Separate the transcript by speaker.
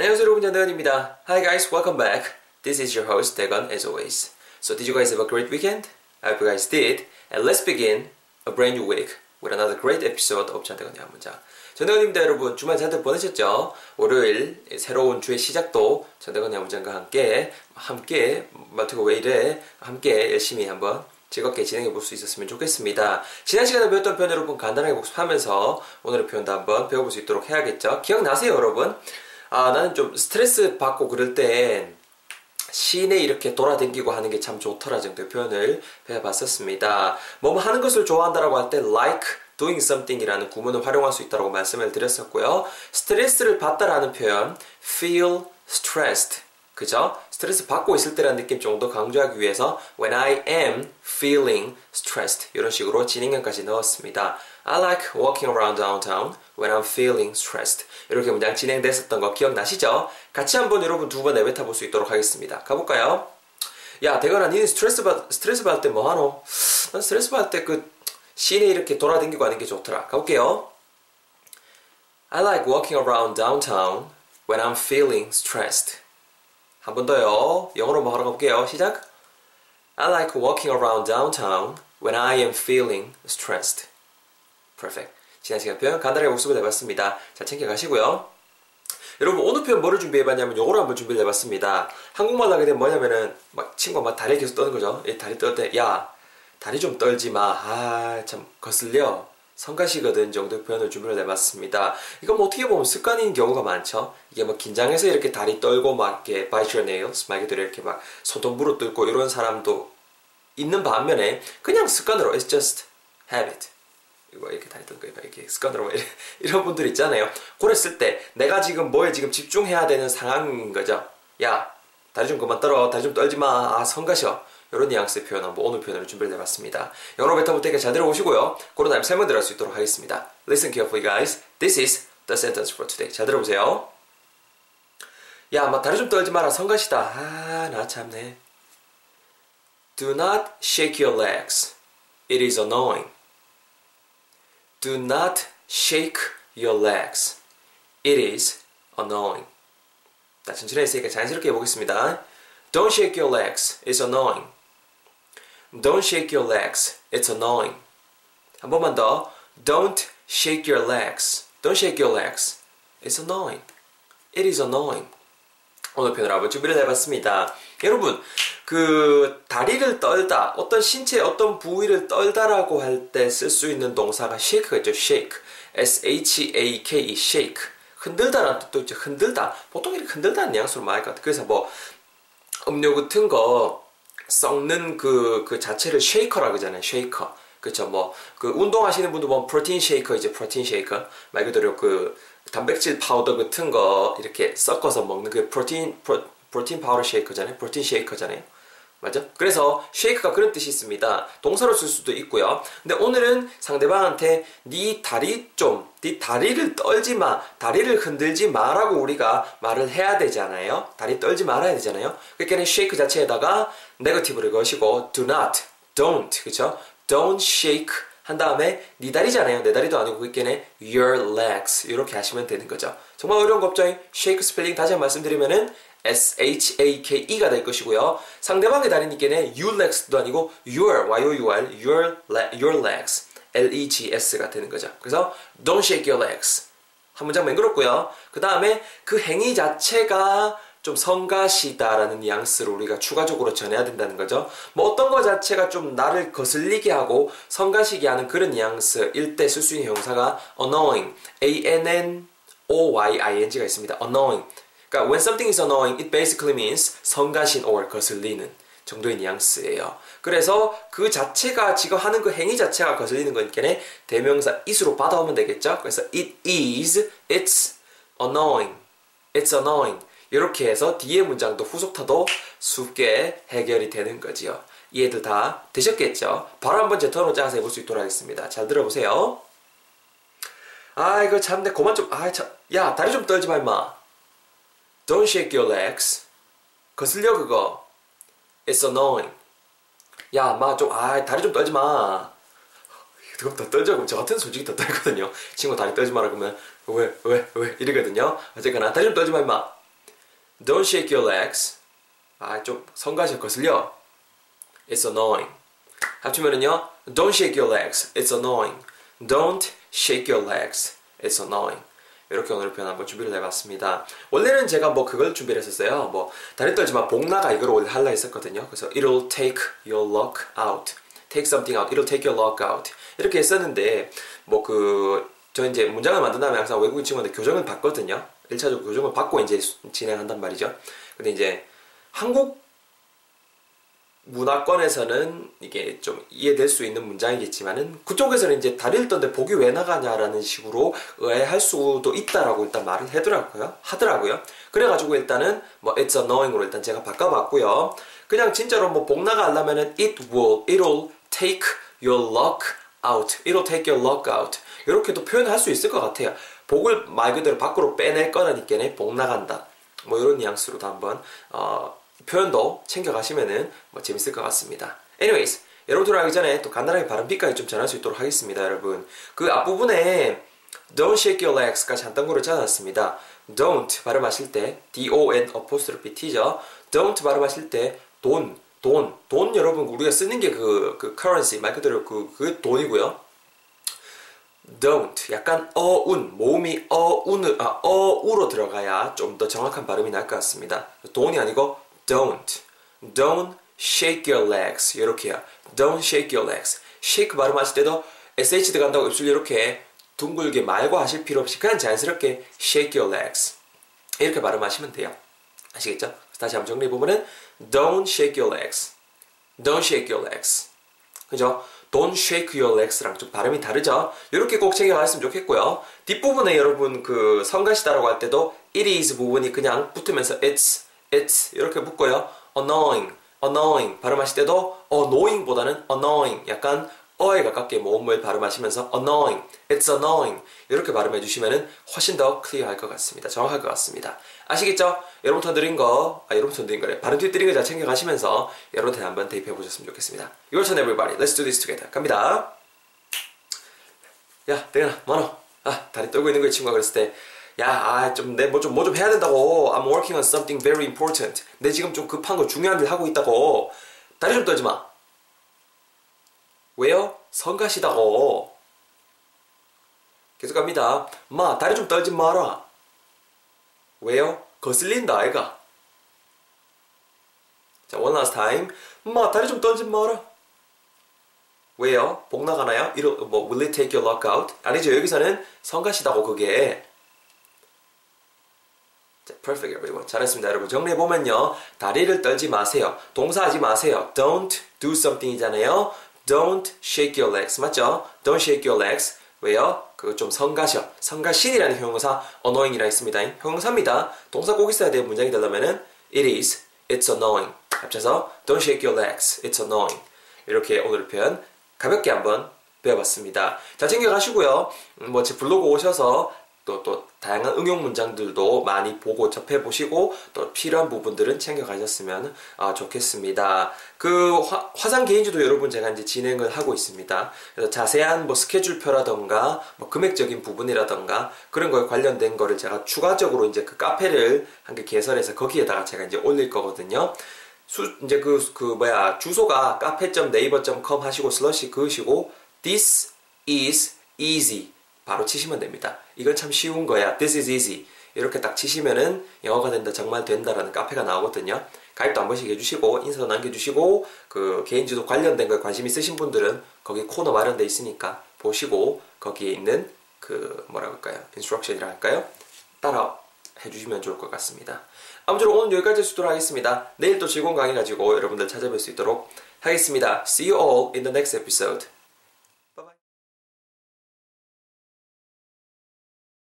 Speaker 1: 안녕하세요 여러분 전대건입니다. Hi guys, welcome back. This is your host Dagon as always. So did you guys have a great weekend? I hope you guys did. And let's begin a brand new week with another great episode of 전대건의 한 문장. 전대건입니다 여러분 주말 잘 보내셨죠? 월요일 새로운 주의 시작도 전대건의 한 문장과 함께 함께 말투가 왜 이래? 함께 열심히 한번 즐겁게 진행해 볼 수 있었으면 좋겠습니다. 지난 시간에 배웠던 표현 여러분 간단하게 복습하면서 오늘의 표현도 한번 배워볼 수 있도록 해야겠죠. 기억나세요 여러분? 아 나는 좀 스트레스 받고 그럴 땐 시내 이렇게 돌아다니고 하는 게 참 좋더라 정도의 표현을 배워봤었습니다. 뭐 하는 것을 좋아한다라고 할 때 like doing something이라는 구문을 활용할 수 있다고 말씀을 드렸었고요. 스트레스를 받다라는 표현 feel stressed 그죠? 스트레스 받고 있을 때라는 느낌 정도 강조하기 위해서 when I am feeling stressed 이런 식으로 진행형까지 넣었습니다. I like walking around downtown when I'm feeling stressed 이렇게 문장 진행됐었던 거 기억나시죠? 같이 한번 여러분 두 번 내뱉어 볼 수 있도록 하겠습니다. 가볼까요? 야 대건아 니는 스트레스 받 스트레스 받을 때 뭐 하노? 난 스트레스 받을 때 그 시내 이렇게 돌아다니고 하는 게 좋더라. 가볼게요. I like walking around downtown when I'm feeling stressed. 한 번 더요. 영어로 뭐 하러 가볼게요. 시작. I like walking around downtown when I am feeling stressed. Perfect. 지난 시간 표현 간단하게 복습을 해봤습니다. 잘 챙겨가시고요. 여러분 오늘 표현 뭐를 준비해봤냐면 요거를 한번 준비를 해봤습니다. 한국말 하게 되면 뭐냐면은 막 친구가 막 다리 계속 떠는 거죠. 이 다리 떨 때 야 다리 좀 떨지 마. 아 참 거슬려. 성가시거든 정도 표현을 준비를 해봤습니다. 이거 뭐 어떻게 보면 습관인 경우가 많죠. 이게 뭐 긴장해서 이렇게 다리 떨고 막 이렇게 말 그대로 이렇게 막 소돔부로 뚫고 이런 사람도 있는 반면에 그냥 습관으로 it's just habit. 이거 이렇게 다리 떨고 이렇게 습관으로 이런 분들 있잖아요. 그랬을 때 내가 지금 뭐에 지금 집중해야 되는 상황인 거죠. 야 다리 좀 그만 떨어 다리 좀 떨지 마. 아 성가셔. 이런 뉘앙스의 표현 한번 오늘 표현을 준비를 해봤습니다. 뱉어볼 테니까 잘 들어보시고요. 그런 다음에 설명 들을 수 있도록 하겠습니다. Listen carefully guys. This is the sentence for today. 잘 들어보세요. 야, 막 다리 좀 떨지 마라. 성가시다. 아, 나 참네. Do not shake your legs. It is annoying. Do not shake your legs. It is annoying. 자, 천천히 했으니까 자연스럽게 해보겠습니다. Don't shake your legs. It's annoying. Don't shake your legs. It's annoying. 한 번만 더. Don't shake your legs. Don't shake your legs. It's annoying. It is annoying. 오늘 표현을 한번 준비를 해봤습니다. 여러분, 그 다리를 떨다, 어떤 신체 어떤 부위를 떨다라고 할 때 쓸 수 있는 동사가 shake가 있죠. shake. S-H-A-K-E, shake. 흔들다라는 뜻도 있죠. 흔들다. 보통 이렇게 흔들다는 뉘앙스로 말할 것 같아요. 그래서 뭐 음료 같은 거 섞는 그, 그 자체를 shaker라고 하잖아요. 쉐이커. 그쵸. 뭐, 그 운동하시는 분도 뭐 protein shaker, 이제 protein shaker. 말 그대로 그 단백질 파우더 같은 거 이렇게 섞어서 먹는 그 protein, pro, protein powder shaker잖아요. protein shaker잖아요. 맞죠? 그래서 shake가 그런 뜻이 있습니다. 동사로 쓸 수도 있고요. 근데 오늘은 상대방한테 네 다리 좀, 네 다리를 떨지 마, 다리를 흔들지 마라고 우리가 말을 해야 되잖아요. 다리 떨지 말아야 되잖아요. 그러니까 shake 자체에다가 negative를 거시고 do not, don't, 그쵸? don't shake 한 다음에 네 다리잖아요. 내 다리도 아니고 그게는 your legs 이렇게 하시면 되는 거죠. 정말 어려운 거 없죠? shake 스펠링 다시 한 번 말씀드리면은 S-H-A-K-E가 될 것이고요. 상대방의 다리니께는 you legs도 아니고 your, Y-O-U-R, your, your legs, L-E-G-S가 되는 거죠. 그래서 don't shake your legs. 한 문장 맹그럽고요. 그 다음에 그 행위 자체가 좀 성가시다라는 뉘앙스를 우리가 추가적으로 전해야 된다는 거죠. 뭐 어떤 것 자체가 좀 나를 거슬리게 하고 성가시게 하는 그런 뉘앙스일 때 쓸 수 있는 형사가 annoying, A-N-N-O-Y-I-N-G가 있습니다. annoying. 그러니까 when something is annoying, it basically means 성가신 or 거슬리는 정도의 뉘앙스예요. 그래서 그 자체가 지금 하는 그 행위 자체가 거슬리는 거니까 대명사 it으로 받아오면 되겠죠. 그래서 it is, it's annoying, it's annoying 이렇게 해서 뒤에 문장도 후속타도 쉽게 해결이 되는 거지요. 이해들 다 되셨겠죠? 바로 한번 제 턴으로 짜서 해볼 수 있도록 하겠습니다. 잘 들어보세요. 아 이거 참내 그만 좀 아 참 야 다리 좀 떨지 마 임마. Don't shake your legs. 거슬려 그거. It's annoying. 야, 마 좀, 아, 다리 좀 떨지 마. 그럼 더 떨죠. 그럼 저 같은 솔직히 더 떨거든요. 친구 다리 떨지 마라 그러면 왜, 왜, 왜 이러거든요. 어쨌거나 다리 좀 떨지 마 임마. Don't shake your legs. 아, 좀 성가시 거슬려. It's annoying. 합치면은요. Don't shake your legs. It's annoying. Don't shake your legs. It's annoying. 이렇게 오늘 표현 한번 준비를 해봤습니다. 원래는 제가 뭐 그걸 준비를 했었어요. 뭐 다리 떨지마 복나가 이걸 원래 할라 했었거든요. 그래서 it'll take your luck out. take something out. it'll take your luck out. 이렇게 했었는데 뭐그 저 이제 문장을 만든 다음에 항상 외국인 친구한테 교정을 받거든요. 1차적으로 교정을 받고 이제 진행한단 말이죠. 근데 이제 한국 문화권에서는 이게 좀 이해될 수 있는 문장이겠지만은 그쪽에서는 이제 다리를 떴는데 복이 왜 나가냐라는 식으로 의아해할 수도 있다라고 일단 말을 하더라고요. 하더라고요. 그래가지고 일단은 뭐 it's annoying으로 일단 제가 바꿔봤고요. 그냥 진짜로 뭐 복 나가 하려면은 it will, it'll take your luck out, it'll take your luck out 이렇게도 표현할 수 있을 것 같아요. 복을 말 그대로 밖으로 빼낼 거라니까 복 나간다. 뭐 이런 뉘앙스로도 한번 어, 표현도 챙겨가시면은 뭐 재밌을 것 같습니다. anyways, 여러분 들어가기 전에 또 간단하게 발음 비까지 좀 전할 수 있도록 하겠습니다, 여러분. 그 앞부분에 don't shake your legs까지 한 단구를 찾아놨습니다. don't 발음하실 때 D-O-N apostrophe T죠. don't 발음하실 때 돈, 돈, 돈 여러분 우리가 쓰는 게그 그 currency 말 그대로 그, 그 돈이고요. don't 약간 어운 모음이 어운을 아 어우로 들어가야 좀 더 정확한 발음이 날 것 같습니다. 돈이 아니고 don't don't shake your legs 이렇게요. don't shake your legs. shake 발음하실 때도 sh 들어간다고 입술 이렇게 둥글게 말고 하실 필요 없이 그냥 자연스럽게 shake your legs 이렇게 발음하시면 돼요. 아시겠죠? 다시 한번 정리해 보면은 don't shake your legs, don't shake your legs, 그죠? Don't shake your legs랑 좀 발음이 다르죠? 이렇게 꼭 챙겨가셨으면 좋겠고요. 뒷부분에 여러분 그 성가시다라고 할 때도 it is 부분이 그냥 붙으면서 it's, it's 이렇게 붙고요. annoying, annoying 발음하실 때도 annoying보다는 annoying 약간 어에 가깝게 모음을 발음하시면서 annoying, it's annoying 이렇게 발음해 주시면 훨씬 더 클리어할 것 같습니다. 정확할 것 같습니다. 아시겠죠? 여러분부터 드린 거, 아, 여러분부터 드린 거래. 발음 뒤에 드린 거 잘 챙겨가시면서 여러분한테 한번 대입해 보셨으면 좋겠습니다. Your turn everybody. Let's do this together. 갑니다. 야, 대현아, 뭐노? 아, 다리 떨고 있는 거 이 친구가 그랬을 때 야, 아, 좀, 내뭐 좀, 뭐 좀 해야 된다고. I'm working on something very important. 내 지금 좀 급한 거, 중요한 일 하고 있다고. 다리 좀 떨지 마. 왜요? 성가시다고. 계속 갑니다. 마, 다리 좀 떨지 마라. 왜요? 거슬린다, 아이가. 자, one last time. 마, 다리 좀 떨지 마라. 왜요? 복 나가나요? 이러, 뭐, will it take your luck out? 아니죠. 여기서는 성가시다고, 그게. 자, perfect, everyone. 잘했습니다, 여러분. 정리해보면요. 다리를 떨지 마세요. 동사하지 마세요. don't do something이잖아요. don't shake your legs. 맞죠? don't shake your legs. 왜요? 그거 좀 성가셔. 성가신이라는 형용사 annoying이라 있습니다. 형용사입니다. 동사 꼭 있어야 될 문장이 되려면은 it is, it's annoying. 합쳐서 don't shake your legs, it's annoying. 이렇게 오늘 표현 가볍게 한번 배워봤습니다. 자, 챙겨가시고요. 음, 뭐, 제 블로그 오셔서 또, 또, 다양한 응용 문장들도 많이 보고 접해보시고, 또 필요한 부분들은 챙겨가셨으면 아, 좋겠습니다. 그 화, 화상 개인주도 여러분 제가 이제 진행을 하고 있습니다. 그래서 자세한 뭐 스케줄표라던가, 뭐 금액적인 부분이라던가, 그런 거에 관련된 거를 제가 추가적으로 이제 그 카페를 한 개 개설해서 거기에다가 제가 이제 올릴 거거든요. 수, 이제 그, 그, 뭐야, 주소가 카페.네이버.com 하시고 슬러시 그으시고, this is easy. 바로 치시면 됩니다. 이건 참 쉬운 거야. This is easy. 이렇게 딱 치시면은 영어가 된다, 정말 된다라는 카페가 나오거든요. 가입도 한 번씩 해주시고, 인사도 남겨주시고, 그 개인주도 관련된 거에 관심 있으신 분들은 거기 코너 마련돼 있으니까 보시고, 거기에 있는 그, 뭐라 할까요? instruction이라 할까요? 따라 해주시면 좋을 것 같습니다. 아무쪼록 오늘 여기까지 하도록 하겠습니다. 내일 또 즐거운 강의 가지고 여러분들 찾아뵐 수 있도록 하겠습니다. See you all in the next episode.